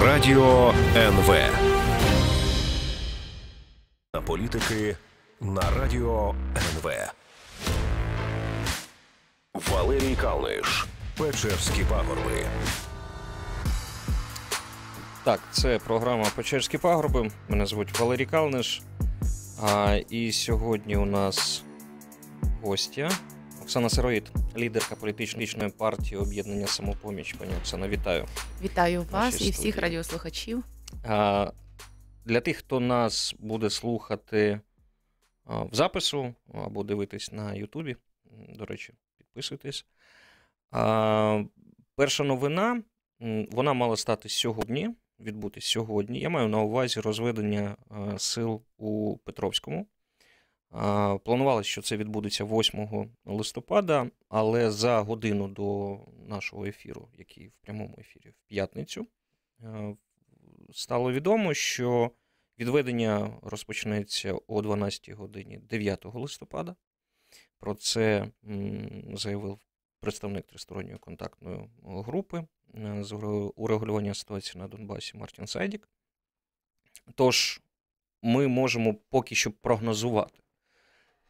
Радіо НВ. Політики на радіо НВ. Валерій Калниш. Печерські пагорби. Так, це програма Печерські пагорби. Мене звуть Валерій Калниш. А, І сьогодні у нас гостя Оксана Сироїд, лідерка політичної партії об'єднання самопоміч. Пані Оксана, вітаю. Вітаю вас і всіх радіослухачів. А, Для тих, хто нас буде слухати в запису або дивитись на Ютубі, до речі, підписуйтесь. А, Перша новина вона мала стати сьогодні, відбутись сьогодні. Я маю на увазі розведення сил у Петровському. Планувалося, що це відбудеться 8 листопада, але за годину до нашого ефіру, який в прямому ефірі в п'ятницю, е, стало відомо, що відведення розпочнеться о 12 годині 9 листопада. Про це заявив представник тристоронньої контактної групи е, з урегулювання ситуації на Донбасі Мартін Сайдік. Тож ми можемо поки що прогнозувати.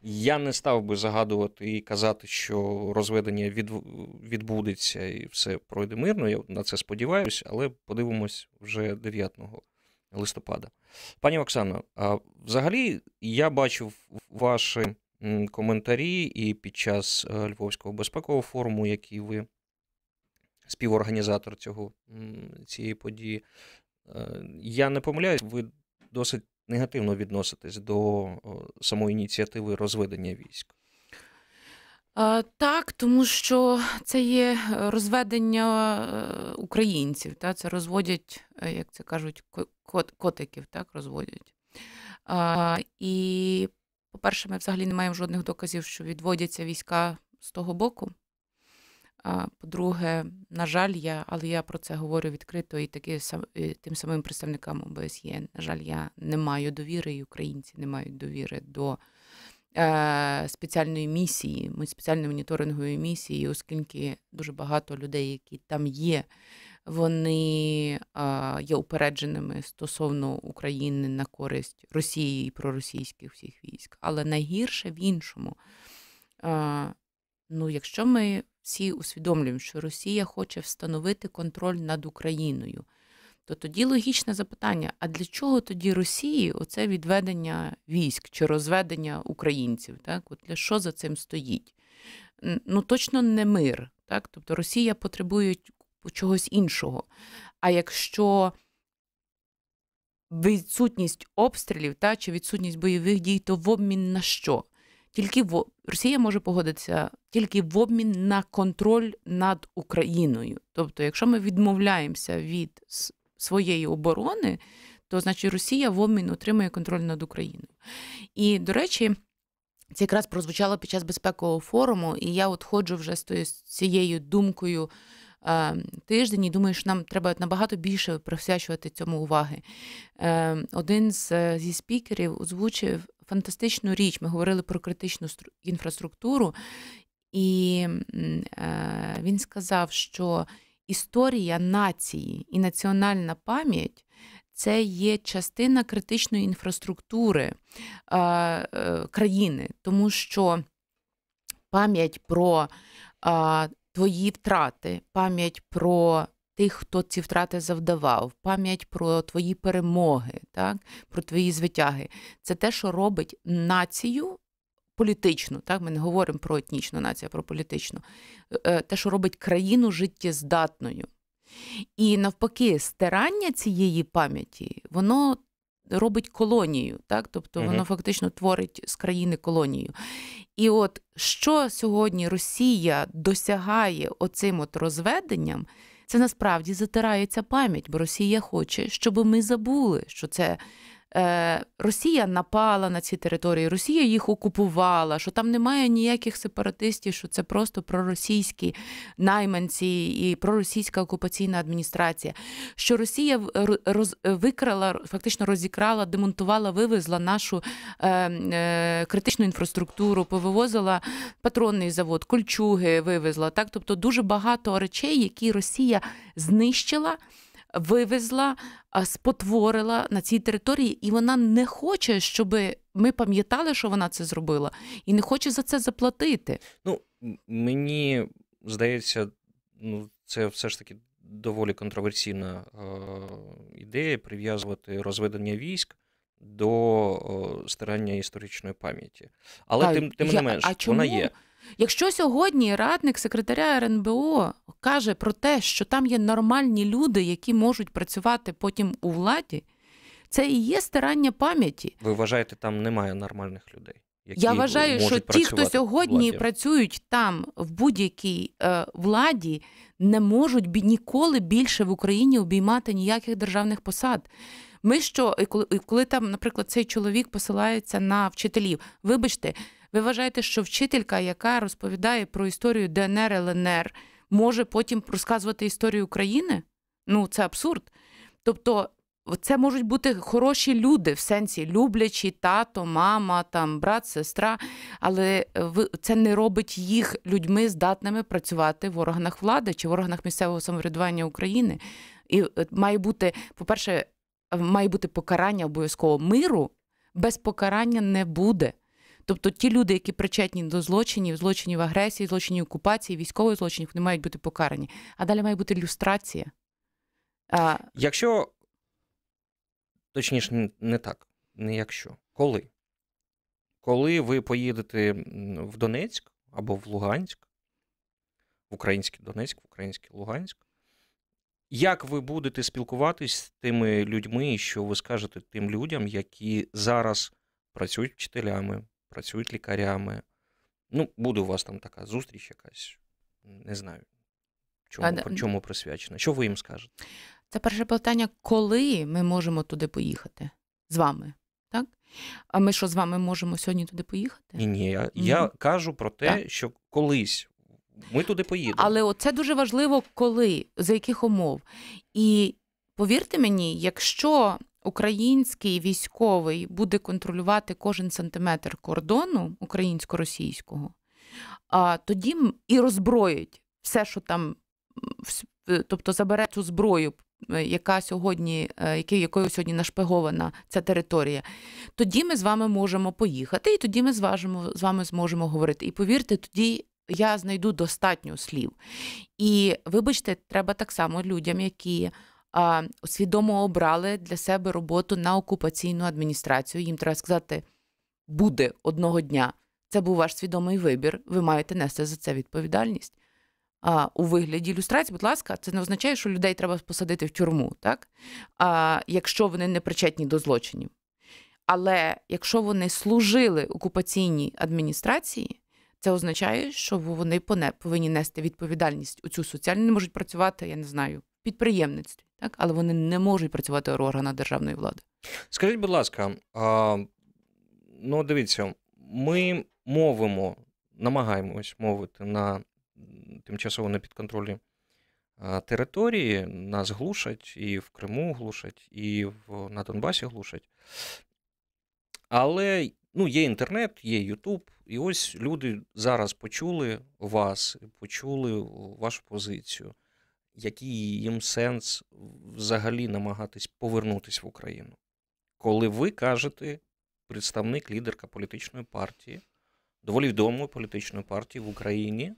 Я не став би загадувати і казати, що розведення від, відбудеться і все пройде мирно. Я на це сподіваюся, але подивимось вже 9 листопада. Пані Оксано, а взагалі я бачив ваші коментарі і під час е, Львовського безпекового форуму, який ви співорганізатор цього, цієї події. Е, Я не помиляюсь, ви досить негативно відноситесь до самої ініціативи розведення військ. Так, тому що це є розведення е, українців. Та? Це розводять, е, як це кажуть, кот, котиків, так, розводять. І, по-перше, ми взагалі не маємо жодних доказів, що відводяться війська з того боку. По-друге, на жаль, я, але я про це говорю відкрито і таки тим самим представникам ОБСЄ. На жаль, я не маю довіри, і українці не мають довіри до е, спеціальної місії, спеціальної моніторингової місії, оскільки дуже багато людей, які там є, вони е, є упередженими стосовно України на користь Росії і проросійських всіх військ. Але найгірше в іншому. Е, ну, якщо ми всі усвідомлюємо, що Росія хоче встановити контроль над Україною, то тоді логічне запитання: а для чого тоді Росії оце відведення військ чи розведення українців? Так? От для що за цим стоїть? Ну точно не мир. Так? Тобто Росія потребує чогось іншого. А якщо відсутність обстрілів та, чи відсутність бойових дій, то в обмін на що? Тільки в... Росія може погодитися тільки в обмін на контроль над Україною. Тобто, якщо ми відмовляємося від своєї оборони, то значить Росія в обмін отримує контроль над Україною. І, до речі, це якраз прозвучало під час безпекового форуму, і я от ходжу вже з цією думкою е, тиждень і думаю, що нам треба набагато більше присвячувати цьому уваги. Е, один з, зі спікерів озвучив фантастичну річ. Ми говорили про критичну інфраструктуру, і е, він сказав, що історія нації і національна пам'ять це є частина критичної інфраструктури е, е, країни, тому що пам'ять про е, твої втрати, пам'ять про тих, хто ці втрати завдавав, пам'ять про твої перемоги, так, про твої звитяги. Це те, що робить націю політичну. Так, ми не говоримо про етнічну націю, а про політичну. Е, Те, що робить країну життєздатною. І навпаки, стирання цієї пам'яті, воно робить колонію, так? тобто Мгм. воно фактично творить з країни колонію. І от що сьогодні Росія досягає оцим от розведенням, це насправді затирається пам'ять, бо Росія хоче, щоб ми забули, що це Росія напала на ці території, Росія їх окупувала, що там немає ніяких сепаратистів, що це просто проросійські найманці і проросійська окупаційна адміністрація. Що Росія роз, викрала, фактично розікрала, демонтувала, вивезла нашу е, е, критичну інфраструктуру, повивозила патронний завод, кольчуги вивезла. Так, тобто дуже багато речей, які Росія знищила. Вивезла, спотворила на цій території, і вона не хоче, щоб ми пам'ятали, що вона це зробила, і не хоче за це заплатити. Ну, мені здається, ну, це все ж таки доволі контроверсійна е, ідея прив'язувати розведення військ до о, старання історичної пам'яті. Але а, тим тим я, не менш, а чому? вона є. Якщо сьогодні радник секретаря РНБО каже про те, що там є нормальні люди, які можуть працювати потім у владі, це і є старання пам'яті. Ви вважаєте, там немає нормальних людей? Які Я вважаю, що ті, хто сьогодні владі. працюють там в будь-якій е, владі, не можуть ніколи більше в Україні обіймати ніяких державних посад. Ми що, коли, і коли там, наприклад, цей чоловік посилається на вчителів, вибачте, ви вважаєте, що вчителька, яка розповідає про історію ДНР ЛНР, може потім розказувати історію України? Ну, це абсурд. Тобто, це можуть бути хороші люди в сенсі люблячі тато, мама, там брат, сестра, але це не робить їх людьми здатними працювати в органах влади чи в органах місцевого самоврядування України. І е, має бути, по-перше, має бути покарання обов'язково миру, без покарання не буде. Тобто ті люди, які причетні до злочинів, злочинів агресії, злочинів окупації, військових злочинів, вони мають бути покарані. А далі має бути люстрація. А... Якщо точніше, не так, не якщо. Коли? Коли ви поїдете в Донецьк або в Луганськ, в український Донецьк, в український Луганськ, як ви будете спілкуватись з тими людьми, що ви скажете тим людям, які зараз працюють вчителями, працюють лікарями? Ну, буде у вас там така зустріч якась, не знаю, чому, а, чому присвячена. Що ви їм скажете? Це перше питання, коли ми можемо туди поїхати з вами? Так? А ми що з вами можемо сьогодні туди поїхати? Ні, ні. Я, mm-hmm. я кажу про те, так. що колись ми туди поїдемо. Але це дуже важливо, коли, за яких умов. І повірте мені, якщо український військовий буде контролювати кожен сантиметр кордону українсько-російського, а тоді і роззброїть все, що там, тобто забере цю зброю. Е, яка сьогодні, е, якою сьогодні нашпигована ця територія, тоді ми з вами можемо поїхати, і тоді ми з вами, з вами зможемо говорити. І повірте, тоді я знайду достатньо слів. І вибачте, треба так само людям, які а, свідомо обрали для себе роботу на окупаційну адміністрацію. Їм треба сказати, буде одного дня. Це був ваш свідомий вибір. Ви маєте нести за це відповідальність. А, У вигляді ілюстрації, будь ласка, це не означає, що людей треба посадити в тюрму, так? А, якщо вони не причетні до злочинів. Але якщо вони служили окупаційній адміністрації, це означає, що вони повинні нести відповідальність у цю соціальну, не можуть працювати, я не знаю, в підприємництві, так? але вони не можуть працювати в органах державної влади. Скажіть, будь ласка, а, ну дивіться, ми мовимо, намагаємось мовити на тимчасово на підконтролі території, нас глушать, і в Криму глушать, і в, на Донбасі глушать. Але ну, є інтернет, є Ютуб, і ось люди зараз почули вас, почули вашу позицію. Який їм сенс взагалі намагатись повернутися в Україну? Коли ви кажете, представник лідерка політичної партії, доволі відомої політичної партії в Україні,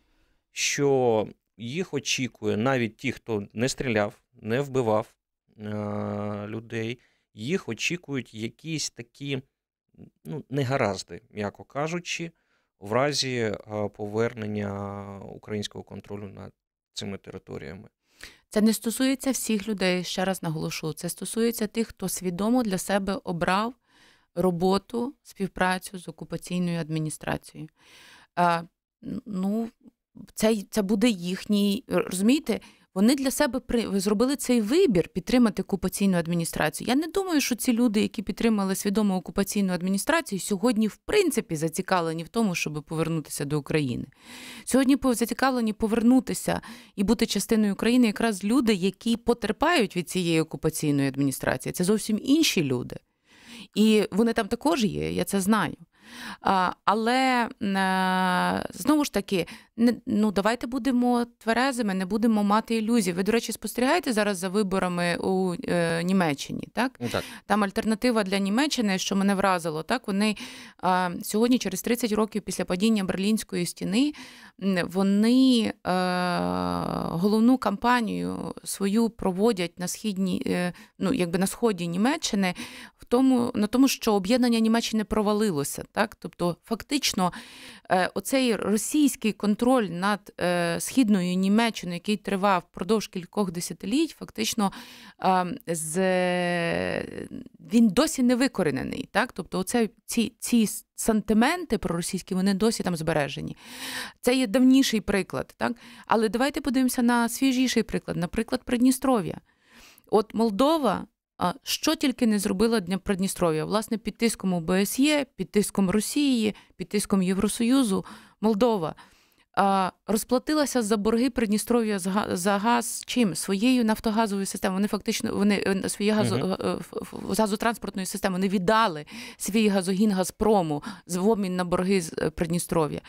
що їх очікує навіть ті, хто не стріляв, не вбивав е- людей, їх очікують якісь такі ну, негаразди, м'яко кажучи, в разі е, повернення українського контролю над цими територіями. Це не стосується всіх людей, ще раз наголошу. Це стосується тих, хто свідомо для себе обрав роботу, співпрацю з окупаційною адміністрацією. А, Ну, це це буде їхній, розумієте, вони для себе при зробили цей вибір підтримати окупаційну адміністрацію. Я не думаю, що ці люди, які підтримали свідому окупаційну адміністрацію, сьогодні в принципі зацікавлені в тому, щоб повернутися до України. Сьогодні зацікавлені повернутися і бути частиною України якраз люди, які потерпають від цієї окупаційної адміністрації. Це зовсім інші люди. І вони там також є, я це знаю. Але знову ж таки, ну давайте будемо тверезими, не будемо мати ілюзій. Ви, до речі, спостерігаєте зараз за виборами у е, Німеччині? Так? Ну, так там альтернатива для Німеччини, що мене вразило, так вони сьогодні, через 30 років після падіння Берлінської стіни, вони е, головну кампанію свою проводять на східній, е, ну якби на сході Німеччини, в тому на тому, що об'єднання Німеччини провалилося, так тобто, фактично, е, оцей російський контроль над е, східною Німеччиною, який тривав впродовж кількох десятиліть, фактично з він досі не викоренений. Так? Тобто, оце, ці ці сантименти проросійські, вони досі там збережені. Це є давніший приклад. Так? Але давайте подивимося на свіжіший приклад, наприклад, Придністров'я. От Молдова. Що тільки не зробила для Придністров'я? Власне, під тиском ОБСЄ, під тиском Росії, під тиском Євросоюзу, Молдова розплатилася за борги Придністров'я за газ чим? Своєю нафтогазовою системою. Вони фактично вони е, свої газо, uh-huh. газотранспортної системи вони віддали свій газогін Газпрому з в обмін на борги з е, Придністров'я.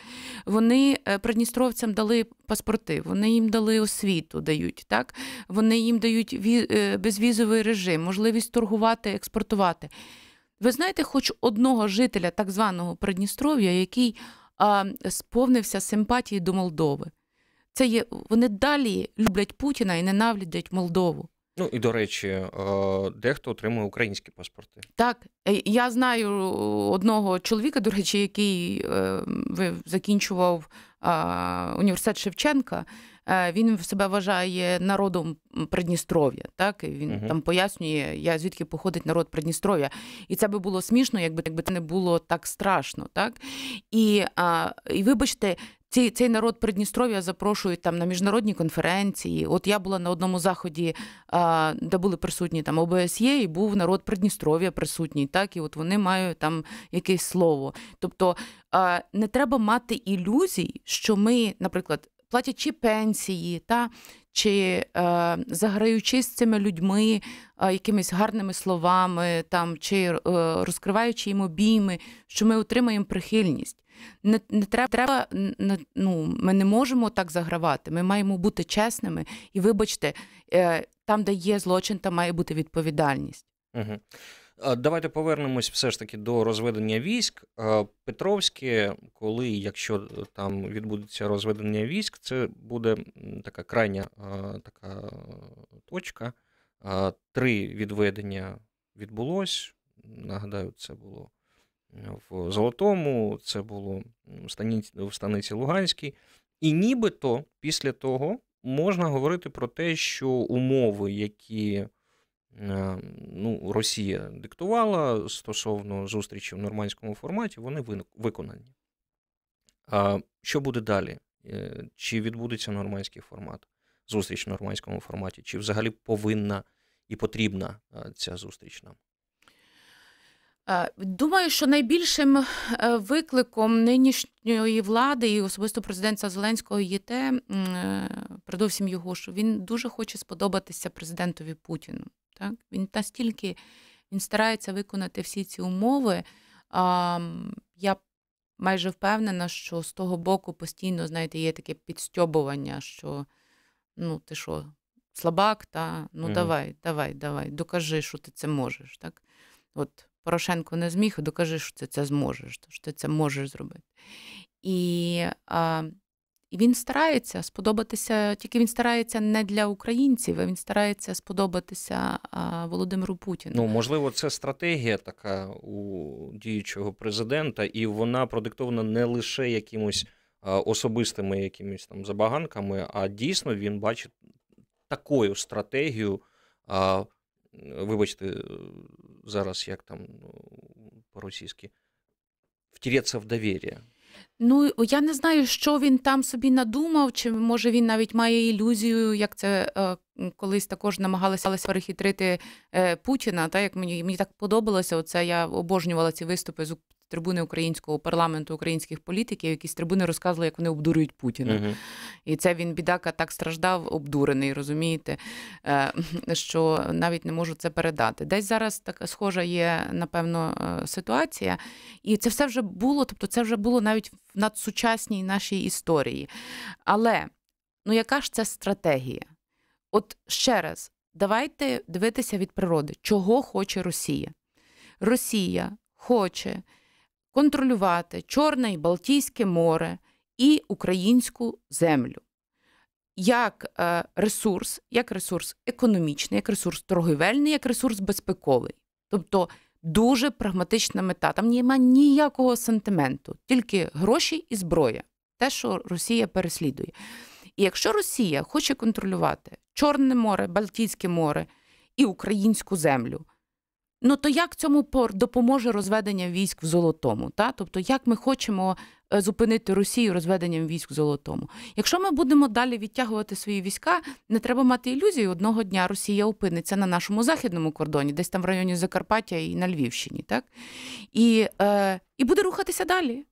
Вони придністровцям дали паспорти, вони їм дали освіту, дають так. Вони їм дають безвізовий режим, можливість торгувати, експортувати. Ви знаєте, хоч одного жителя так званого Придністров'я, який сповнився симпатії до Молдови. Це є вони далі люблять Путіна і ненавидять Молдову. Ну і до речі, дехто отримує українські паспорти. Так, е, я знаю одного чоловіка, до речі, який е, закінчував університет Шевченка. Е, він себе вважає народом Придністров'я. Так і він uh там пояснює, я звідки походить народ Придністров'я. І це би було смішно, якби якби це не було так страшно. Так і, а, і вибачте. Ці, цей народ Придністров'я запрошують там на міжнародні конференції. От я була на одному заході, а, де були присутні там ОБСЄ, і був народ Придністров'я присутній, так і от вони мають там якесь слово. Тобто а, не треба мати ілюзій, що ми, наприклад, платячи пенсії, та чи е, заграючи з цими людьми е, якимись гарними словами, там чи е, розкриваючи їм обійми, що ми отримаємо прихильність. Не не треба, треба ну, ми не можемо так загравати. Ми маємо бути чесними і, вибачте, е, там, де є злочин, там має бути відповідальність. Угу. Давайте повернемось все ж таки до розведення військ. Петровське, коли, якщо там відбудеться розведення військ, це буде така крайня така точка. Три відведення відбулось. Нагадаю, це було в Золотому, це було в станиці Луганській. І нібито після того можна говорити про те, що умови, які Е, ну, Росія диктувала стосовно зустрічі в нормандському форматі, вони виконані. А Що буде далі? Е, чи відбудеться нормандський формат? Зустріч в нормандському форматі, чи взагалі повинна і потрібна е, ця зустріч нам? Думаю, що найбільшим викликом нинішньої влади і особисто президента Зеленського є те, передовсім його, що він дуже хоче сподобатися президентові Путіну. Так? Він настільки він старається виконати всі ці умови. Я майже впевнена, що з того боку постійно, знаєте, є таке підстьобування, що ну, ти що, слабак, та ну mm. давай, давай, давай, докажи, що ти це можеш. Так? От Порошенко не зміг, докажи, що ти це зможеш, що ти це можеш зробити. І а, і він старається сподобатися, тільки він старається не для українців, а він старається сподобатися Володимиру Путіну. Ну можливо, це стратегія така у діючого президента, і вона продиктована не лише якимось особистими якимись там забаганками, а дійсно він бачить такою стратегію. Вибачте, зараз як там ну, по-російськи втіреться в довір'я. Ну, я не знаю, що він там собі надумав, чи може він навіть має ілюзію, як це е, колись також намагалися перехитрити е, Путіна. Та як мені мені так подобалося, оце я обожнювала ці виступи з з трибуни українського парламенту українських політиків, які з трибуни розказували, як вони обдурюють Путіна. Угу. І це він, бідака, так страждав, обдурений, розумієте, е, що навіть не можу це передати. Десь зараз така схожа є, напевно, е, ситуація. І це все вже було, тобто це вже було навіть в надсучасній нашій історії. Але ну яка ж це стратегія? От ще раз, давайте дивитися від природи, чого хоче Росія. Росія хоче контролювати Чорне і Балтійське море і українську землю. Як е, ресурс, як ресурс економічний, як ресурс торговельний, як ресурс безпековий. Тобто дуже прагматична мета. Там немає ніякого сантименту, тільки гроші і зброя. Те, що Росія переслідує. І якщо Росія хоче контролювати Чорне море, Балтійське море і українську землю, ну то як цьому допоможе розведення військ в Золотому? Та? Тобто, як ми хочемо е, зупинити Росію розведенням військ в Золотому? Якщо ми будемо далі відтягувати свої війська, не треба мати ілюзії, одного дня Росія опиниться на нашому західному кордоні, десь там в районі Закарпаття і на Львівщині, так? І, е, і буде рухатися далі.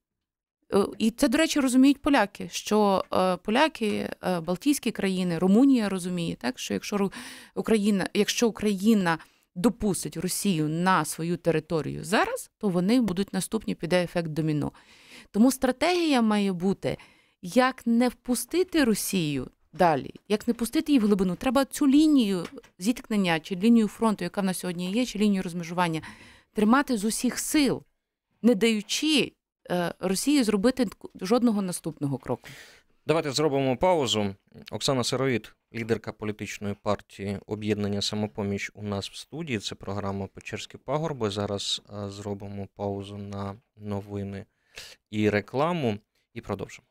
Е, і це, до речі, розуміють поляки, що е, поляки, Балтійські країни, Румунія розуміє, так що якщо Україна, якщо Україна допустить Росію на свою територію зараз, то вони будуть наступні, піде ефект доміно. Тому стратегія має бути, як не впустити Росію далі, як не пустити її в глибину. Треба цю лінію зіткнення чи лінію фронту, яка в нас сьогодні є, чи лінію розмежування, тримати з усіх сил, не даючи Е, Росії зробити жодного наступного кроку. Давайте зробимо паузу. Оксана Сироїд, лідерка політичної партії Об'єднання Самопоміч у нас в студії. Це програма Печерські пагорби. Зараз е, зробимо паузу на новини і рекламу, і продовжимо.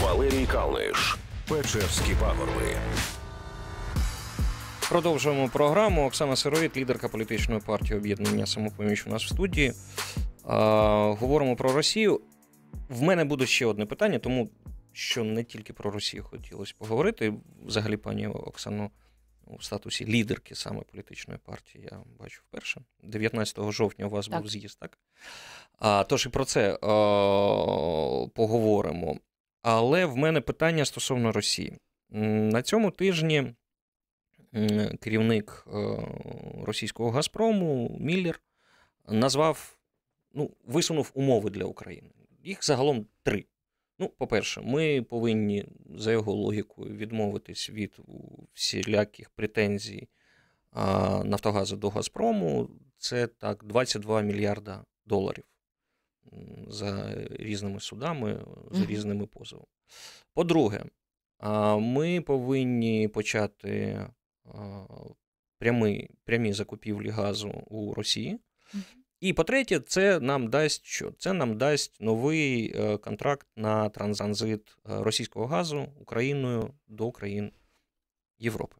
Валерій Калниш. Печерські пагорби. Продовжуємо програму. Оксана Сировіт, лідерка політичної партії об'єднання самопоміч у нас в студії. Говоримо про Росію. В мене буде ще одне питання, тому що не тільки про Росію хотілося поговорити. Взагалі, пані Оксано, у статусі лідерки саме політичної партії я бачу вперше. 19 жовтня у вас так. був з'їзд, так? А, Тож і про це а, поговоримо. Але в мене питання стосовно Росії. На цьому тижні керівник е, російського Газпрому Міллер назвав, ну, висунув умови для України. Їх загалом три. Ну, по-перше, ми повинні за його логікою відмовитись від всіляких претензій Нафтогазу до Газпрому. Це так 22 мільярда доларів за різними судами, за різними позовами. По-друге, ми повинні почати прямі, прямі закупівлі газу у Росії. І по-третє, це нам дасть що? Це нам дасть новий е, контракт на транзит е, російського газу Україною до країн Європи.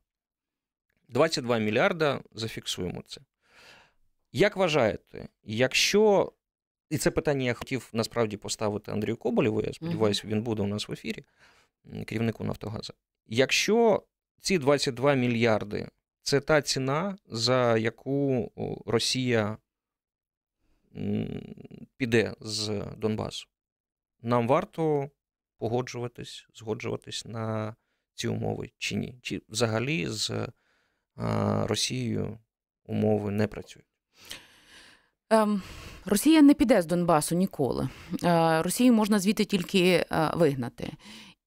22 мільярда зафіксуємо це. Як вважаєте, якщо. І це питання я хотів насправді поставити Андрію Коболєву, я сподіваюся, він буде у нас в ефірі, керівнику Нафтогазу. Якщо ці 22 мільярди це та ціна, за яку Росія піде з Донбасу. Нам варто погоджуватись, згоджуватись на ці умови чи ні? Чи взагалі з Росією умови не працюють? Ем, Росія не піде з Донбасу ніколи. Е, Росію можна звідти тільки е, вигнати.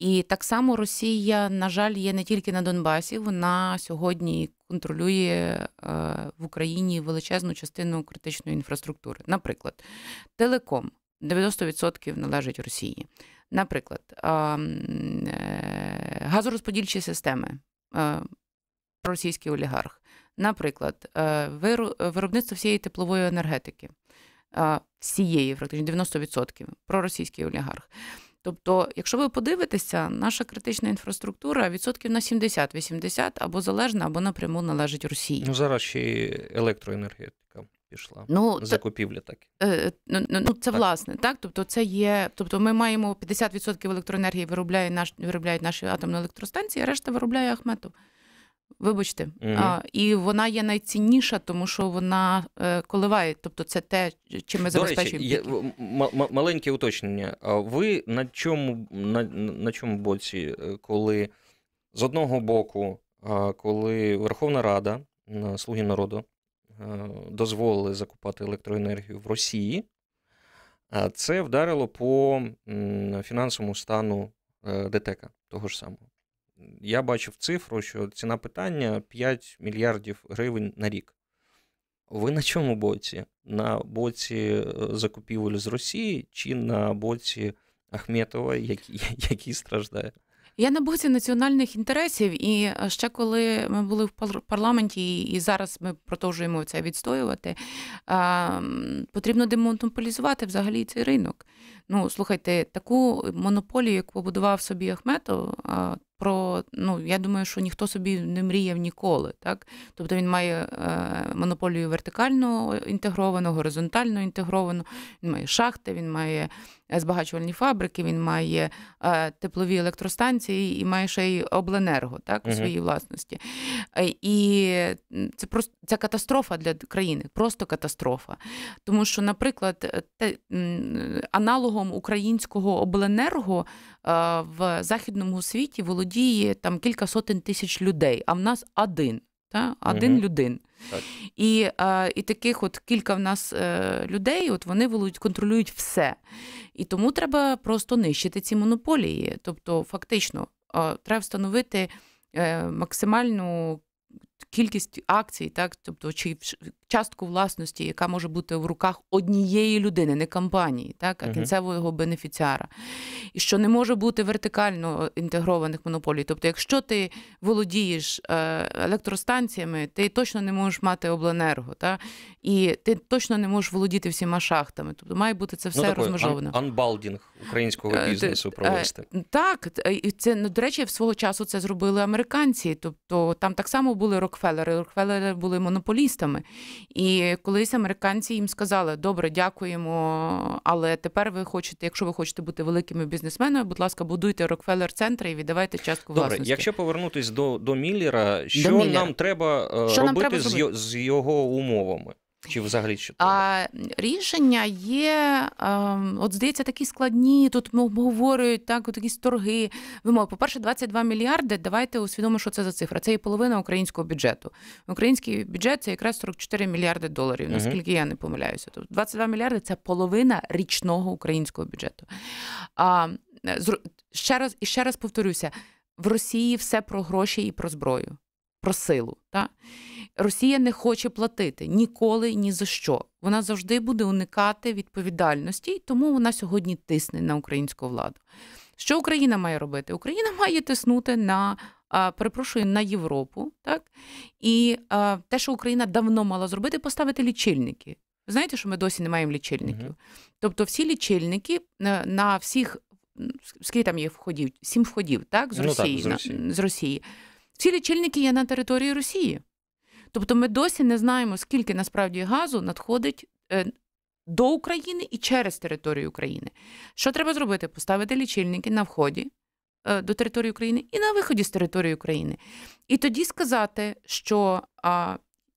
І так само Росія, на жаль, є не тільки на Донбасі, вона сьогодні контролює е, в Україні величезну частину критичної інфраструктури. Наприклад, телеком 90% належить Росії. Наприклад, е, газорозподільчі системи, е, російський олігарх. Наприклад, виробництво всієї теплової енергетики, всієї, практично 90% проросійський олігарх. Тобто, якщо ви подивитеся, наша критична інфраструктура відсотків на 70-80 або залежна, або напряму належить Росії. Ну зараз ще й електроенергетика пішла. Ну, Закупівля так. Е, ну, ну, ну, це так. власне, так. Тобто, це є. Тобто, ми маємо 50% електроенергії виробляє наш виробляють наші атомні електростанції, а решта виробляє Ахметов. Вибачте, Мгм. а, і вона є найцінніша, тому що вона е, коливає. Тобто, це те, чим ми До речі, забезпечуємо. є, м- м- маленьке уточнення. А Ви на чому, на, на чому боці, е, коли з одного боку, коли Верховна Рада, на Слуги народу, е, дозволили закупати електроенергію в Росії, а це вдарило по фінансовому стану е, ДТЕКа того ж самого. Я бачив цифру, що ціна питання 5 мільярдів гривень на рік. Ви на чому боці? На боці е, закупівель з Росії чи на боці Ахметова, який, який страждає? Я на боці національних інтересів, і е, ще коли ми були в пар- парламенті, і зараз ми продовжуємо це відстоювати, потрібно демонополізувати взагалі цей ринок. Ну, слухайте, таку монополію, яку побудував собі Ахметов, про ну я думаю, що ніхто собі не мріяв ніколи. Так, тобто він має е, монополію вертикально інтегровану, горизонтально інтегровану. Він має шахти, він має збагачувальні фабрики, він має е, теплові електростанції і має ще й обленерго так, у своїй власності. Е, І це просто це катастрофа для країни, просто катастрофа. Тому що, наприклад, те, аналогом українського обленерго е, в західному світі володіє там кілька сотень тисяч людей, а в нас один. Та? Один угу. людин. Так. І, е, і таких от кілька в нас е, людей, от вони володіють, контролюють все. І тому треба просто нищити ці монополії. Тобто, фактично, е, треба встановити е, максимальну кількість акцій, так, тобто чи частку власності, яка може бути в руках однієї людини, не компанії, так, а кінцевого бенефіціара. І що не може бути вертикально інтегрованих монополій. Тобто, якщо ти володієш е, електростанціями, ти точно не можеш мати обленерго, та? і ти точно не можеш володіти всіма шахтами. Тобто має бути це все ну, розмежовано. ан- unbundling українського Е, бізнесу провести. Е, Так, і це ну, до речі, в свого часу це зробили американці. Тобто там так само були Рокфеллери. Рокфеллери були монополістами. І колись американці їм сказали: добре, дякуємо, але тепер ви хочете, якщо ви хочете бути великими бізнесменами, будь ласка, будуйте Рокфеллер центри і віддавайте частку Добре, власності. якщо повернутись до, до Міллера, що Міллера. нам треба що робити нам треба з, з його умовами? Чи взагалі що? А рішення є, ем, от здається, такі складні. Тут обговорюють так, от якісь торги. Вимоги. По-перше, 22 мільярди. Давайте усвідомимо, що це за цифра. Це є половина українського бюджету. Український бюджет це якраз 44 мільярди доларів, наскільки я не помиляюся. Тобто 22 мільярди це половина річного українського бюджету. А, ще раз і ще раз повторюся: в Росії все про гроші і про зброю, про силу. Так? Росія не хоче платити ніколи ні за що. Вона завжди буде уникати відповідальності, і тому вона сьогодні тисне на українську владу. Що Україна має робити? Україна має тиснути на, перепрошую, на Європу, так? І а, те, що Україна давно мала зробити, поставити лічильники. Ви знаєте, що ми досі не маємо лічильників. Мгм. Тобто всі лічильники на, на всіх, скільки там є входів? Сім входів, так? З Ну так, Росії. на- Росії. з Росії. Всі лічильники є на території Росії. Тобто ми досі не знаємо, скільки насправді газу надходить е, до України і через територію України. Що треба зробити? Поставити лічильники на вході е, до території України і на виході з території України. І тоді сказати, що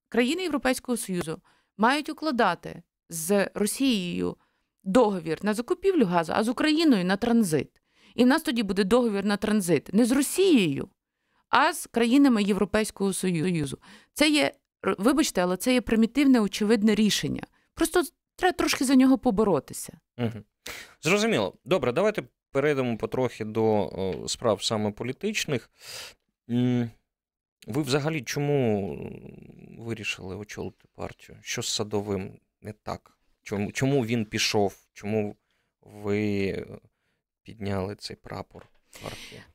країни Європейського Союзу мають укладати з Росією договір на закупівлю газу, а з Україною на транзит. І в нас тоді буде договір на транзит не з Росією, а з країнами Європейського Союзу. Це є, вибачте, але це є примітивне, очевидне рішення. Просто треба трошки за нього поборотися. Угу. Зрозуміло. Добре, давайте перейдемо потрохи до справ саме політичних. Ви взагалі чому вирішили очолити партію? Що з садовим не так? Чому, чому він пішов? Чому ви е, підняли цей прапор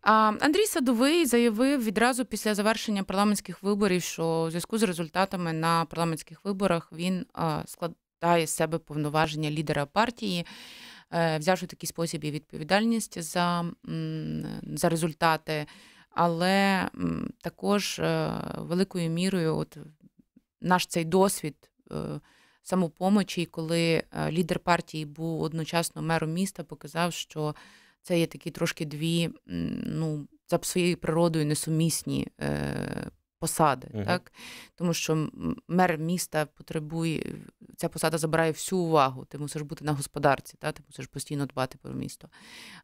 Андрій Садовий заявив відразу після завершення парламентських виборів, що у зв'язку з результатами на парламентських виборах він складає з себе повноваження лідера партії, е, взявши в такий спосіб і відповідальність за, за результати, але також е, великою мірою, от наш цей досвід. е, Самопомочі, коли лідер партії був одночасно мером міста, показав, що це є такі трошки дві, ну, за своєю природою несумісні е, посади, Мгм. так тому що мер міста потребує ця посада забирає всю увагу. Ти мусиш бути на господарці, та ти мусиш постійно дбати про місто.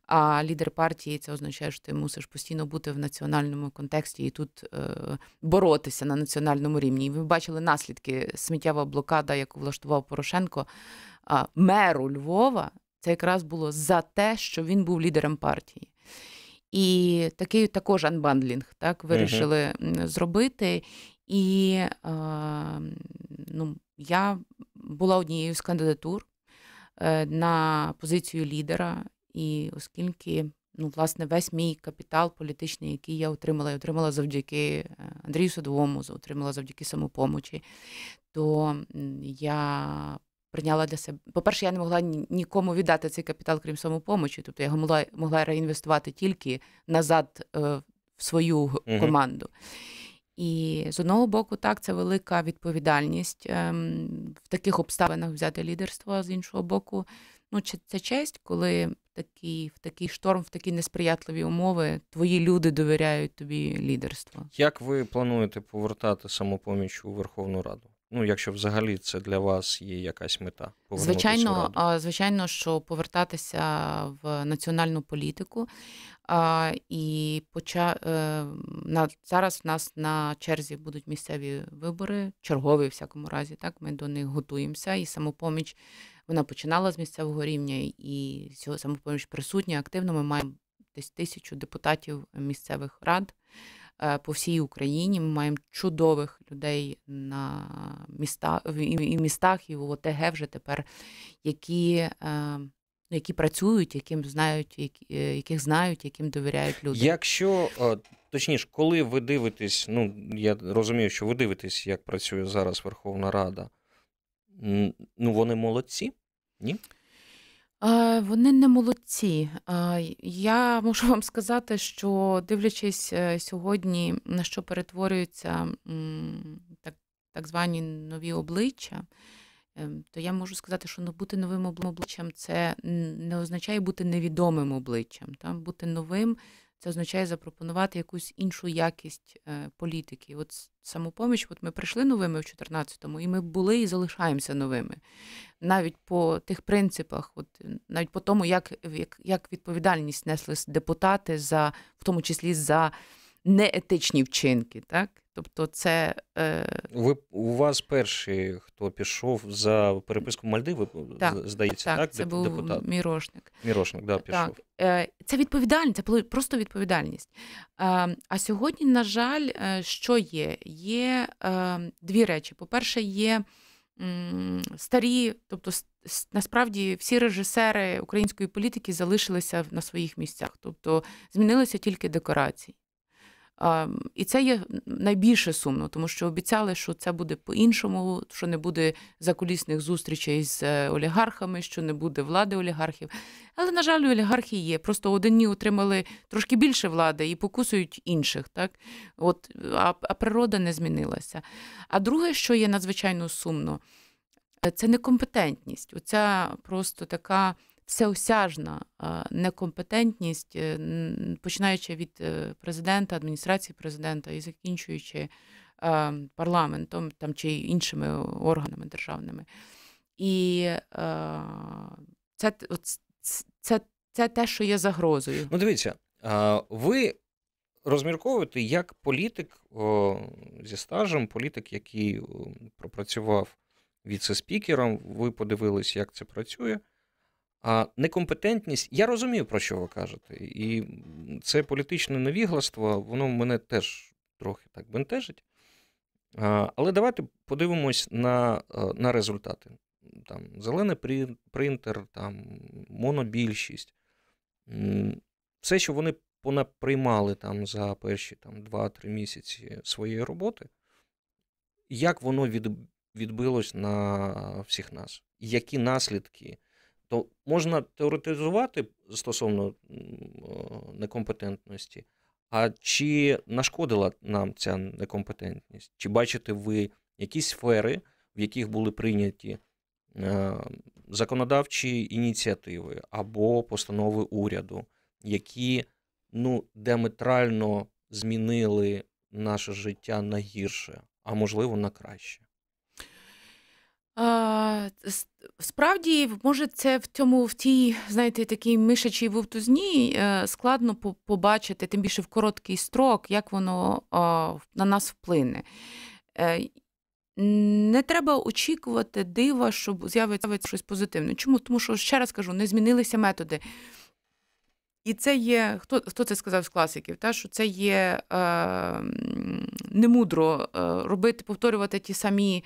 А лідер партії це означає, що ти мусиш постійно бути в національному контексті і тут е, боротися на національному рівні. І ви бачили наслідки сміттєва блокада, яку влаштував Порошенко а, меру Львова. Це якраз було за те, що він був лідером партії. І такий також анбандлінг так, вирішили м, зробити. І е, ну, я була однією з кандидатур е, на позицію лідера, і оскільки ну, власне, весь мій капітал політичний, який я отримала, я отримала завдяки е, Андрію Садовому, отримала завдяки самопомочі, то я прийняла для себе. По-перше, я не могла нікому віддати цей капітал, крім самопомочі. Тобто я його могла, могла реінвестувати тільки назад е, в свою Мгм. команду. І з одного боку, так, це велика відповідальність ем, в таких обставинах взяти лідерство, а з іншого боку, ну, чи- це честь, коли такий, в такий шторм, в такі несприятливі умови твої люди довіряють тобі лідерство. Як ви плануєте повертати самопоміч у Верховну Раду? Ну, якщо взагалі це для вас є якась мета. Звичайно, звичайно, що повертатися в національну політику. І поча... е, на... зараз в нас на черзі будуть місцеві вибори, чергові, в всякому разі. Так, ми до них готуємося. І самопоміч вона починала з місцевого рівня, і цього самопоміч присутня активно. Ми маємо десь тисячу депутатів місцевих рад по всій Україні. Ми маємо чудових людей на міста в- і містах, і в ОТГ вже тепер, які, е, які працюють, яким знають, е, яких знають, яким довіряють люди. Якщо, е, точніше, коли ви дивитесь, ну я розумію, що ви дивитесь, як працює зараз Верховна Рада. Ну, вони молодці. Е, Вони не молодці. Е, Я можу вам сказати, що дивлячись е, сьогодні, на що перетворюються так, так звані нові обличчя, ем, то я можу сказати, що ну, бути новим обличчям це не означає бути невідомим обличчям. Там бути новим це означає запропонувати якусь іншу якість е, політики. От самопоміч, от ми прийшли новими в 14-му, і ми були і залишаємося новими навіть по тих принципах, от навіть по тому, як, як, як відповідальність несли депутати за, в тому числі за неетичні вчинки, так? Тобто, це е, Ви у вас перший, хто пішов за переписку Мальдиви, Так, здається, так, так? це деп- був депутат мірошник. Мірошник, да, пішов. Так, е, це відповідальність, це просто відповідальність. Е, А сьогодні, на жаль, е, що є? Є е, дві речі. По-перше, є старі, тобто насправді всі режисери української політики залишилися на своїх місцях, тобто змінилися тільки декорації. А, І це є найбільше сумно, тому що обіцяли, що це буде по-іншому, що не буде закулісних зустрічей з е, олігархами, що не буде влади олігархів. Але, на жаль, олігархи є. Просто одні отримали трошки більше влади і покусують інших. Так? От, а, а природа не змінилася. А друге, що є надзвичайно сумно, е, це некомпетентність. Оця просто така всеосяжна некомпетентність, е, починаючи від е, президента, адміністрації президента і закінчуючи парламентом там, чи іншими органами державними. І це, це, це те, що є загрозою. Ну, дивіться, ви розмірковуєте як політик зі стажем, політик, який пропрацював віце-спікером, ви подивились, як це працює. А некомпетентність, я розумію, про що ви кажете. І це політичне невігластво, воно мене теж трохи так бентежить. А, Але давайте подивимось на, е, на результати. Там, зелений принтер, там, монобільшість. Все, що вони понаприймали там за перші там, 2-3 місяці своєї роботи, як воно від, відбилось на всіх нас? Які наслідки? То можна теоретизувати стосовно некомпетентності, а чи нашкодила нам ця некомпетентність? Чи бачите ви якісь сфери, в яких були прийняті е, законодавчі ініціативи або постанови уряду, які ну, діаметрально змінили наше життя на гірше, а можливо на краще? Справді, може, це в цьому в тій, знаєте, такій мишачій вовтузні е, складно побачити, тим більше в короткий строк, як воно на нас вплине. Е, Не треба очікувати дива, що з'явиться щось позитивне. Чому? Тому що, ще раз кажу, не змінилися методи. І це є, хто, хто це сказав з класиків, та, що це є е, немудро е, робити, повторювати ті самі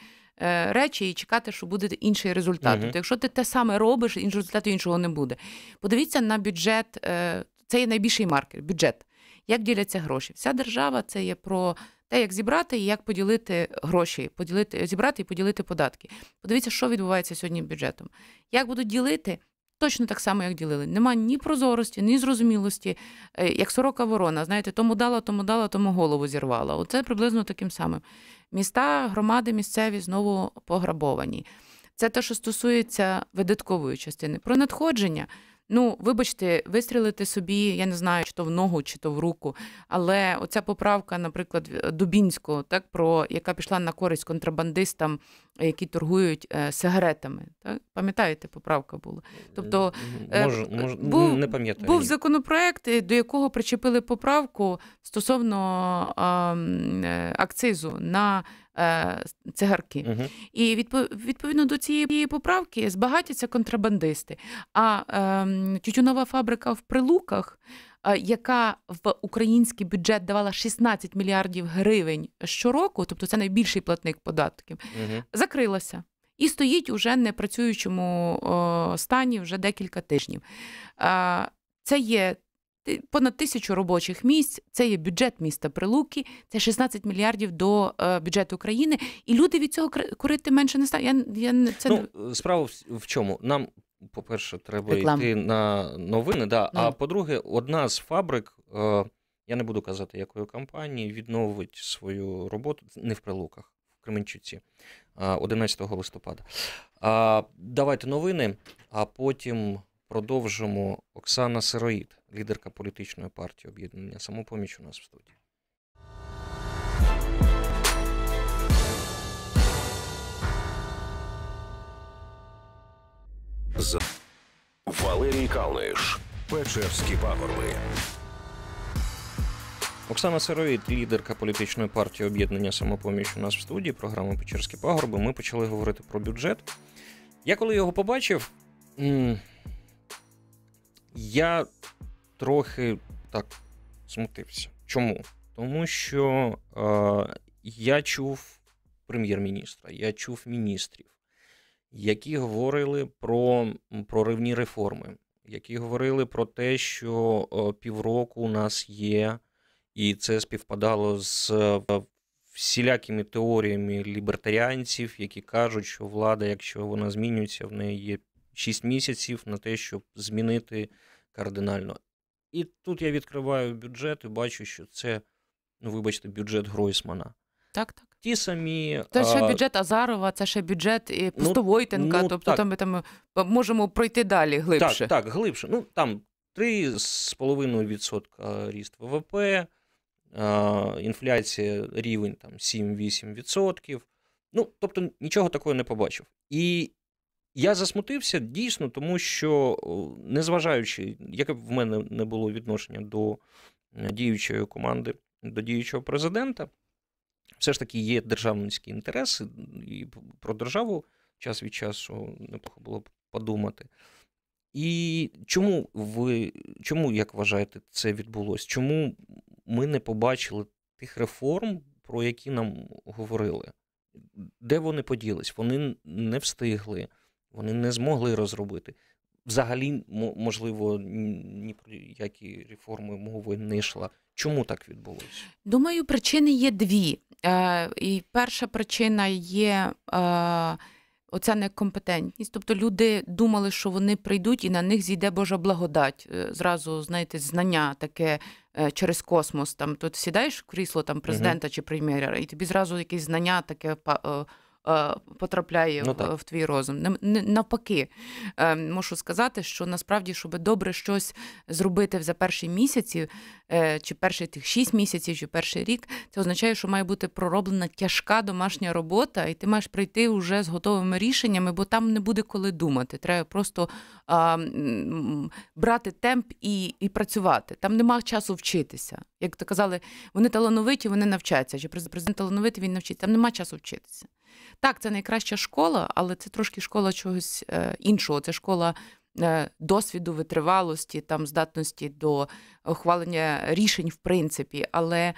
речі і чекати, що буде інший результат. Тобто, якщо ти те саме робиш, іншого результату іншого не буде. Подивіться на бюджет, е, це є найбільший маркер бюджет. Як діляться гроші? Вся держава це є про те, як зібрати і як поділити гроші, поділити, зібрати і поділити податки. Подивіться, що відбувається сьогодні бюджетом. Як будуть ділити? Точно так само, як ділили. Нема ні прозорості, ні зрозумілості, Е, як сорока ворона. Знаєте, тому дала, тому дала, тому голову зірвала. Оце приблизно таким самим. Міста, громади місцеві знову пограбовані. Це те, що стосується видаткової частини. Про надходження. Ну, вибачте, вистрілити собі, я не знаю, чи то в ногу, чи то в руку. Але оця поправка, наприклад, Дубінського, так, про яка пішла на користь контрабандистам, які торгують е, сигаретами. Так? Пам'ятаєте, поправка була? Тобто, е, Може, може, був- не пам'ятаю. Був законопроект, е, до якого причепили поправку стосовно а, е, акцизу на е, цигарки. Мгм. І відповідно до цієї поправки збагатяться контрабандисти. А ем, тютюнова фабрика в Прилуках, е, яка в український бюджет давала 16 мільярдів гривень щороку, тобто це найбільший платник податків, закрилася. І стоїть уже в непрацюючому стані вже декілька тижнів. Це є понад тисячу робочих місць, це є бюджет міста Прилуки, це 16 мільярдів до е, бюджету країни, і люди від цього курити менше не стануть. Я, я, не- це Ну, справа в чому? Нам, по-перше, треба Реклама. йти на новини. Да. А Ну. по-друге, одна з фабрик, е, я не буду казати, якої компанії, відновить свою роботу не в Прилуках, в Кременчуці, а, 11 листопада. А, давайте новини, а потім продовжимо. Оксана Сироїд, лідерка політичної партії об'єднання самопоміч у нас в студії. З Валерій Калниш. Печерські пагорби. Оксана Сироїд, лідерка політичної партії об'єднання самопоміч у нас в студії, програма Печерські пагорби. Ми почали говорити про бюджет. Я коли його побачив, я трохи так смутився. Чому? Тому що е, я чув прем'єр-міністра, я чув міністрів, які говорили про проривні реформи, які говорили про те, що е, півроку у нас є і це співпадало з е, всілякими теоріями лібертаріанців, які кажуть, що влада, якщо вона змінюється, в неї є 6 місяців на те, щоб змінити кардинально. І тут я відкриваю бюджет і бачу, що це, ну вибачте, бюджет Гройсмана. так, так. Ті самі. Це ще бюджет Азарова, це ще бюджет і Пустовойтенка, ну, тобто так. там ми там е, можемо пройти далі глибше. Так, так, глибше. Ну, там 3,5% ріст ВВП, інфляція рівень там 7-8%. Ну, тобто нічого такого не побачив. І я засмутився дійсно, тому що, незважаючи, яке б в мене не було відношення до е, діючої команди, до діючого президента, все ж таки є державницькі інтереси, і про державу час від часу неплохо було б подумати. І чому ви, чому, як вважаєте, це відбулося? Чому ми не побачили тих реформ, про які нам говорили? Де вони поділись? Вони не встигли, вони не змогли розробити. Взагалі, можливо, ні про які реформи мови не йшла. Чому так відбулося? Думаю, причини є дві. Е, і перша причина є е, оця некомпетентність. Тобто люди думали, що вони прийдуть і на них зійде Божа благодать. Е, зразу, знаєте, знання таке е, через космос. Там тут сідаєш в крісло там, президента чи прем'єра, і тобі зразу якесь знання таке е, потрапляє Ну, в, в твій розум. Не- Навпаки, е, можу сказати, що насправді, щоб добре щось зробити за перші місяці, е, чи перші тих шість місяців, чи перший рік, це означає, що має бути пророблена тяжка домашня робота, і ти маєш прийти вже з готовими рішеннями, бо там не буде коли думати. Треба просто а, брати темп і, і працювати. Там нема часу вчитися. Як то казали, вони талановиті, вони навчаться. Чи президент талановитий, він навчиться. Там нема часу вчитися. Так, це найкраща школа, але це трошки школа чогось е, іншого. Це школа е, досвіду, витривалості, там здатності до ухвалення рішень, в принципі. Але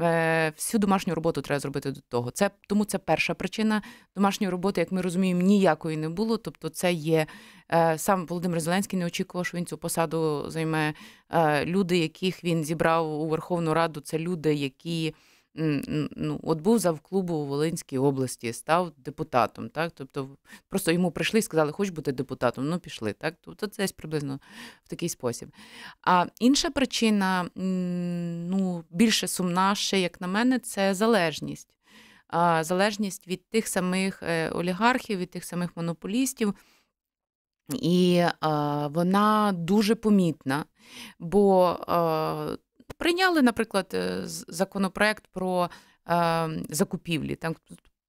е, всю домашню роботу треба зробити до того. Це тому це перша причина домашньої роботи, як ми розуміємо, ніякої не було. Тобто, це є сам Володимир Зеленський не очікував, що він цю посаду займе. Люди, яких він зібрав у Верховну Раду, це люди, які. Ну, от був завклубу у Волинській області, став депутатом. Так? Тобто просто йому прийшли і сказали, хочеш бути депутатом, ну пішли. Так? Тобто це приблизно в такий спосіб. А інша причина, ну, більше сумна, ще, як на мене, це залежність. Залежність від тих самих е, олігархів, від тих самих монополістів. І а, вона дуже помітна, бо а, прийняли, наприклад, е, законопроект про а, закупівлі. Там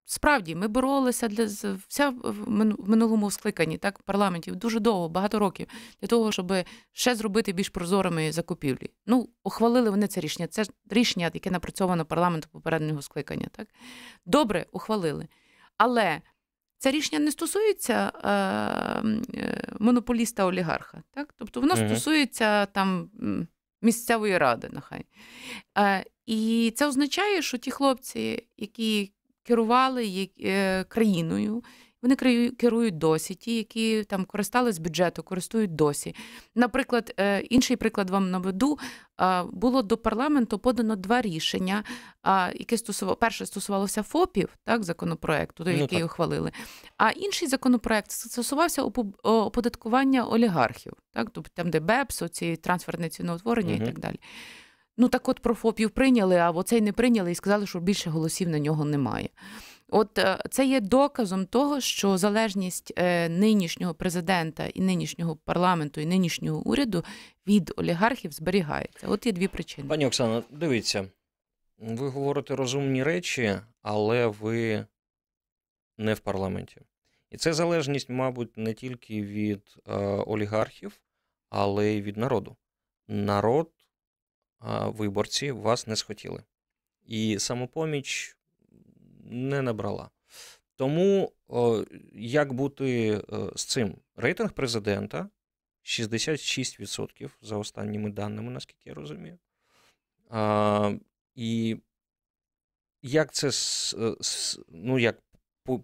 справді ми боролися для вся в минулому скликанні, так, парламентів дуже довго, багато років, для того, щоб ще зробити більш прозорими закупівлі. Ну, ухвалили вони це рішення. Це рішення, яке напрацьовано парламенту попереднього скликання. Так? Добре, ухвалили. Але це рішення не стосується е, е, монополіста олігарха. Так? Тобто воно Мгм. стосується там місцевої ради, нехай. Е, і це означає, що ті хлопці, які керували е, країною, вони керують досі, ті, які там користались бюджету, користують досі. Наприклад, е, інший приклад вам наведу. А, Було до парламенту подано два рішення, а, яке стосувало перше стосувалося ФОПів, так, законопроекту, той, Ну, який ухвалили. А інший законопроект стосувався оподаткування олігархів, так, тобто там, де БЕПС, ці трансферне ціноутворення Мгм. і так далі. Ну так от про ФОПів прийняли, а оцей не прийняли і сказали, що більше голосів на нього немає. От е, це є доказом того, що залежність е, нинішнього президента і нинішнього парламенту, і нинішнього уряду від олігархів зберігається. От є дві причини. Пані Оксано, дивіться, ви говорите розумні речі, але ви не в парламенті. І це залежність, мабуть, не тільки від е, олігархів, але й від народу. Народ, е, виборці вас не схотіли. І самопоміч не набрала. Тому о, як бути е, з цим? Рейтинг президента 66% за останніми даними, наскільки я розумію. А, і як це е, ну, як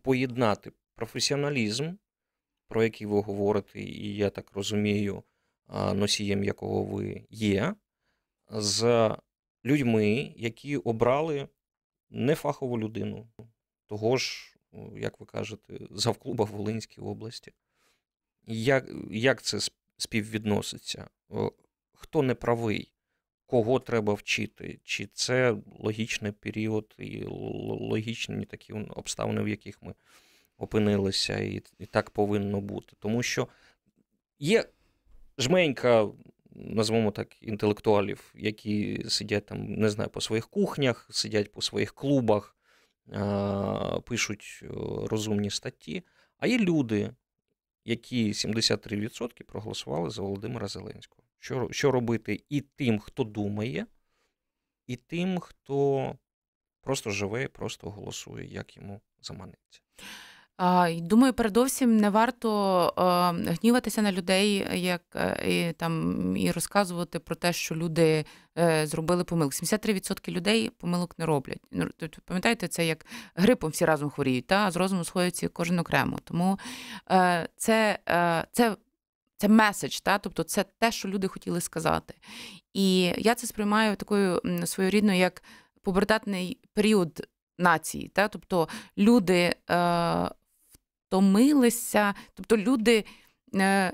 поєднати професіоналізм, про який ви говорите, і я так розумію, носієм якого ви є, з людьми, які обрали нефахову людину, того ж, як ви кажете, завклуба в Волинській області. Як, як це співвідноситься? Хто не правий? Кого треба вчити? Чи це логічний період і логічні такі обставини, в яких ми опинилися, і, і так повинно бути? Тому що є жменька, назвемо так, інтелектуалів, які сидять там, не знаю, по своїх кухнях, сидять по своїх клубах, пишуть е, розумні статті. А є люди, які 73% проголосували за Володимира Зеленського. Що, що робити і тим, хто думає, і тим, хто просто живе, просто голосує, як йому заманеться. Думаю, передовсім не варто гніватися на людей, як е, і, там і розказувати про те, що люди е, зробили помилку. 73% людей помилок не роблять. Тобто, Пам'ятаєте, це як грипом всі разом хворіють, та а з розуму сходяться кожен окремо. Тому е, це, це, це меседж, та? тобто це те, що люди хотіли сказати. І я це сприймаю такою своєрідною, як пубертатний період нації. Та? Тобто люди. Е, втомилися, тобто люди е,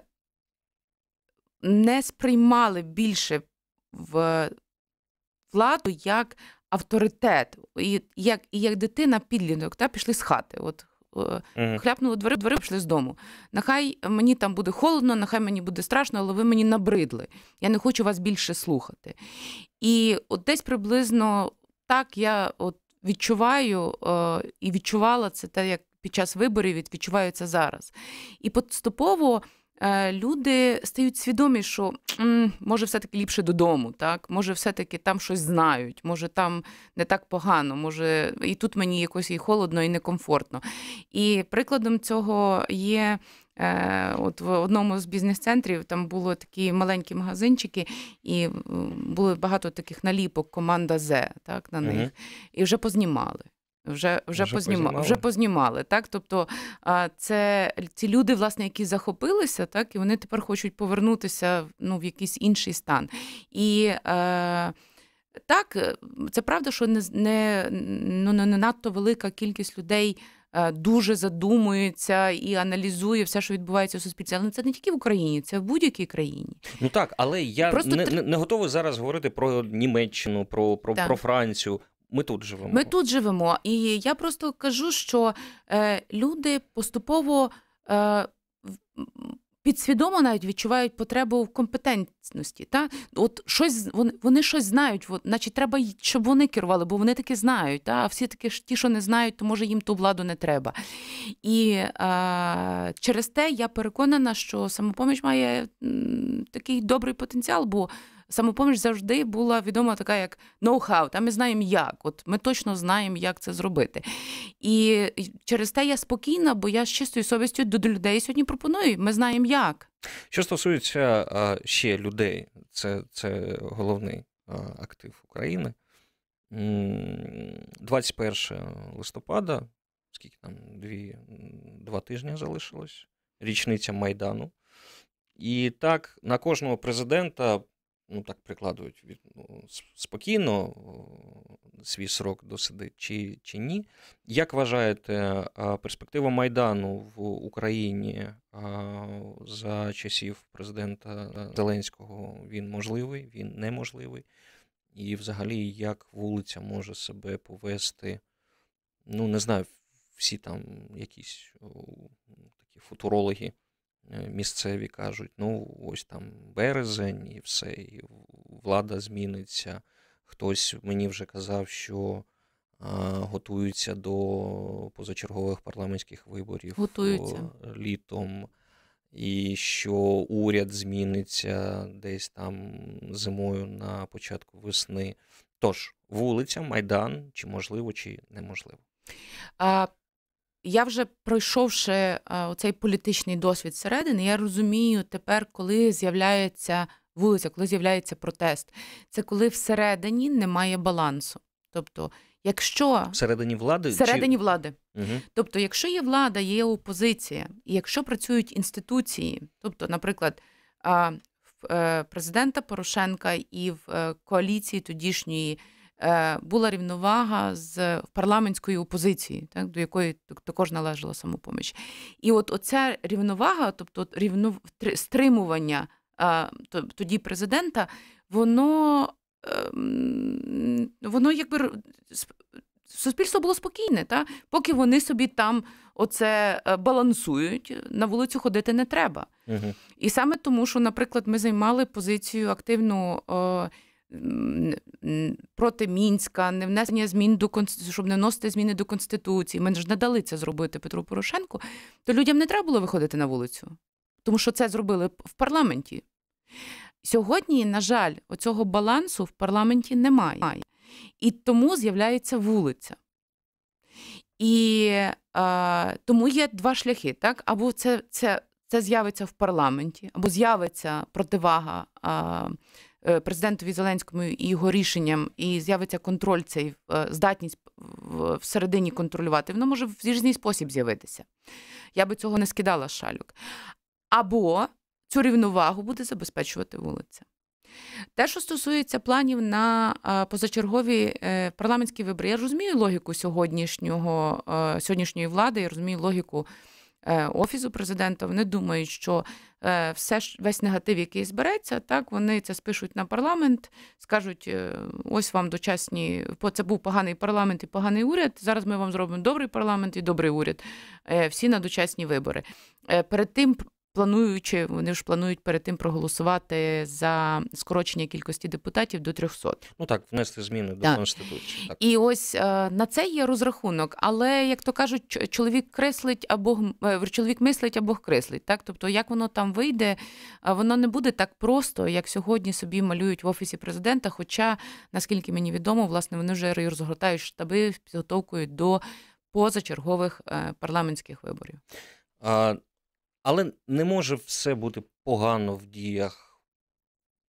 не сприймали більше в владу як авторитет, і як, і як дитина підлінок, та, пішли з хати. От Угу. Хляпнули двері, двері пішли з дому. Нехай мені там буде холодно, нехай мені буде страшно, але ви мені набридли. Я не хочу вас більше слухати. І от десь приблизно так я от відчуваю е, і відчувала це те, як під час виборів відчуваю це зараз. І поступово. Е, люди стають свідомі, що може все-таки ліпше додому, так? може, все-таки там щось знають, може там не так погано, може і тут мені якось і холодно, і некомфортно. І прикладом цього є. Е, от в одному з бізнес-центрів там були такі маленькі магазинчики, і було багато таких наліпок команда З так, на них, угу. і вже познімали. Вже вже, вже познімали. познімали. Вже познімали, так? Тобто це ці люди, власне, які захопилися, так, і вони тепер хочуть повернутися ну, в якийсь інший стан. І е, так, це правда, що не не, ну, не надто велика кількість людей. Е, дуже задумується і аналізує все, що відбувається у суспільстві. Але це не тільки в Україні, це в будь-якій країні. Ну так, але я Просто не, не, не готовий зараз говорити про Німеччину, про, про, про Францію. Ми тут живемо. Ми тут живемо. І я просто кажу, що е, люди поступово е, підсвідомо навіть відчувають потребу в компетентності. Та? От щось Вони вони щось знають, от, значить, треба, щоб вони керували, бо вони таки знають. Та? А всі таки ті, що не знають, то може їм ту владу не треба. І е, через те я переконана, що самопоміч має м, такий добрий потенціал. бо самопоміч завжди була відома така, як ноу-хау. Та ми знаємо як. От ми точно знаємо, як це зробити. І через те я спокійна, бо я з чистою совістю до людей сьогодні пропоную. Ми знаємо як. Що стосується а, ще людей, це, це головний а, актив України. 21 листопада, скільки там дві, два тижні залишилось, річниця Майдану. І так, на кожного президента ну так прикладують від, ну, спокійно свій срок досидить чи, чи ні. Як вважаєте, перспектива Майдану в Україні за часів президента Зеленського він можливий, він неможливий? І взагалі, як вулиця може себе повести? Ну, не знаю, всі там якісь такі футурологи. Е, місцеві кажуть, ну ось там березень і все, і влада зміниться. Хтось мені вже казав, що а, готуються до позачергових парламентських виборів готуються. літом, і що уряд зміниться десь там зимою на початку весни. Тож, вулиця, Майдан, чи можливо, чи неможливо? А я вже пройшовши цей політичний досвід зсередини, я розумію тепер, коли з'являється вулиця, коли з'являється протест, це коли всередині немає балансу. Тобто, якщо всередині влади всередині чи... влади, угу. тобто, якщо є влада, є опозиція, і якщо працюють інституції, тобто, наприклад, в президента Порошенка і в е, коаліції тодішньої. Е, була рівновага з парламентською опозицією, так, до якої також належала самопоміч. І от оця рівновага, тобто рівно, стримування тоді президента, воно ем, воно якби суспільство було спокійне, та? поки вони собі там оце е, балансують, на вулицю ходити не треба. Угу. І саме тому, що, наприклад, ми займали позицію активну проти мінська, не внесення змін до щоб не вносити зміни до конституції. Ми ж не дали це зробити Петру Порошенку, то людям не треба було виходити на вулицю, тому що це зробили в парламенті. Сьогодні, на жаль, оцього балансу в парламенті немає. І тому з'являється вулиця. І а, тому є два шляхи. так? Або це це, це з'явиться в парламенті, або з'явиться противага Е, президентові Зеленському і його рішенням, і з'явиться контроль цей е, здатність всередині контролювати, воно може в різний спосіб з'явитися. Я би цього не скидала шалюк. Або цю рівновагу буде забезпечувати вулиця. Те, що стосується планів на е, позачергові парламентські вибори, я розумію логіку сьогоднішнього, сьогоднішньої влади, я розумію логіку е, офісу президента. Вони думають, що е, все весь негатив, який збереться, так вони це спишуть на парламент, скажуть: е, ось вам дочасні, це був поганий парламент і поганий уряд. Зараз ми вам зробимо добрий парламент і добрий уряд. Е, всі на дочасні вибори. Е, перед тим плануючи, вони ж планують перед тим проголосувати за скорочення кількості депутатів до 300. Ну так, внести зміни до Так. конституції. Так. І ось е, на це є розрахунок. Але як то кажуть, чоловік креслить або е, чоловік мислить або креслить. Так, тобто, як воно там вийде, е, воно не буде так просто, як сьогодні собі малюють в офісі президента. Хоча, наскільки мені відомо, власне, вони вже розгортають штаби з підготовкою до позачергових парламентських виборів. А, але не може все бути погано в діях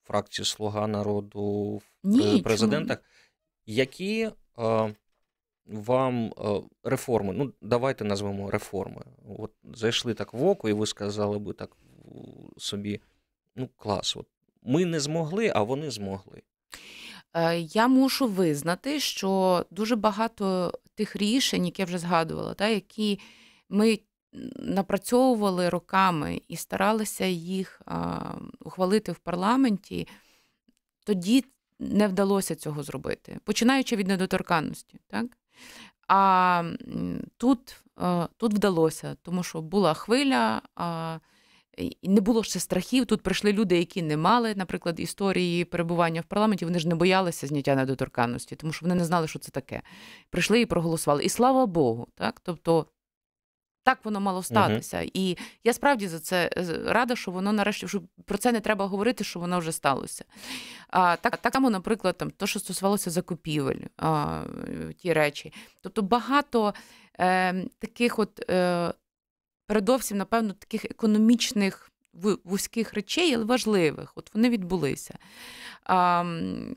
фракції Слуга народу в чому? президентах. Які а, вам а, реформи? Ну, давайте назвемо реформи. От зайшли так в око, і ви сказали би так собі: ну, клас, от ми не змогли, а вони змогли. Е, Я мушу визнати, що дуже багато тих рішень, які я вже згадувала, та, які ми напрацьовували роками і старалися їх ухвалити в парламенті, тоді не вдалося цього зробити, починаючи від недоторканності. Так? А тут, тут вдалося, тому що була хвиля. А, не було ще страхів. Тут прийшли люди, які не мали, наприклад, історії перебування в парламенті. Вони ж не боялися зняття недоторканності, тому що вони не знали, що це таке. Прийшли і проголосували. І слава Богу, так? Тобто. Так воно мало статися. І я справді за це е, рада, що воно нарешті що про це не треба говорити, що воно вже сталося. А, так, так само, наприклад, там, то, що стосувалося закупівель, а, ті речі. Тобто багато е, таких от е, передовсім, напевно, таких економічних вузьких речей, але важливих. От вони відбулися. А,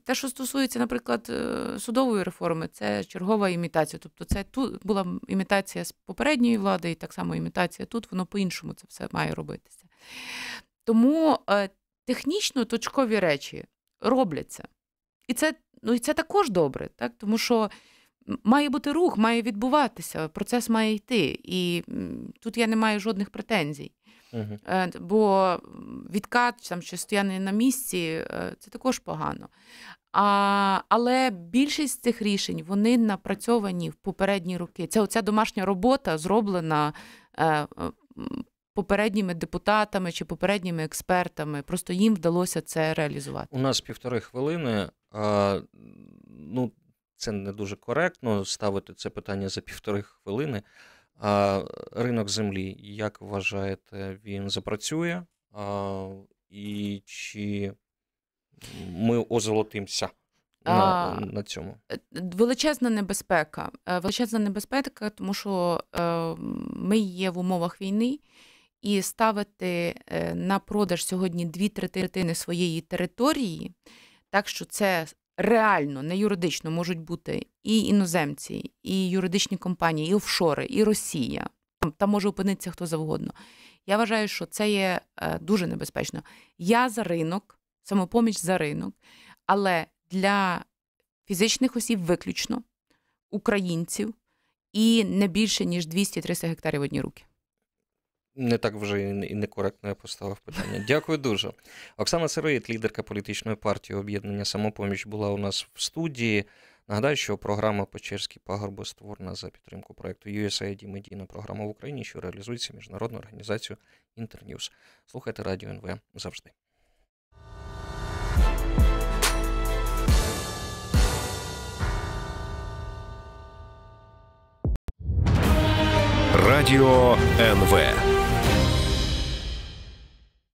те, що стосується, наприклад, е, судової реформи, це чергова імітація. Тобто, це тут була імітація з попередньої влади, і так само імітація тут, воно по-іншому це все має робитися. Тому е, технічно точкові речі робляться. І це, ну, і це також добре, так? тому що має бути рух, має відбуватися, процес має йти. І тут я не маю жодних претензій. Угу. Бо відкат там, чи стояння на місці е, це також погано. А, але більшість цих рішень вони напрацьовані в попередні роки. Це оця домашня робота зроблена е, е, попередніми депутатами чи попередніми експертами. Просто їм вдалося це реалізувати. У нас півтори хвилини. А, ну, це не дуже коректно ставити це питання за півтори хвилини. А, ринок землі, як вважаєте, він запрацює? А, і чи ми озолотимося на, на цьому? Е, величезна небезпека. Е, Величезна небезпека, тому що е, ми є в умовах війни, і ставити на продаж сьогодні дві третини своєї території, так що це реально, не юридично можуть бути і іноземці, і юридичні компанії, і офшори, і Росія. Там, там може опинитися хто завгодно. Я вважаю, що це є е, дуже небезпечно. Я за ринок, самопоміч за ринок, але для фізичних осіб виключно, українців і не більше, ніж 200-300 гектарів в одні руки. Не так вже і некоректно я поставив питання. Дякую дуже. Оксана Сироїд, лідерка політичної партії об'єднання Самопоміч, була у нас в студії. Нагадаю, що програма Печерські пагорби створена за підтримку проекту USAID медійна програма в Україні, що реалізується міжнародною організацією Інтерньюз. Слухайте радіо НВ завжди. Радіо НВ.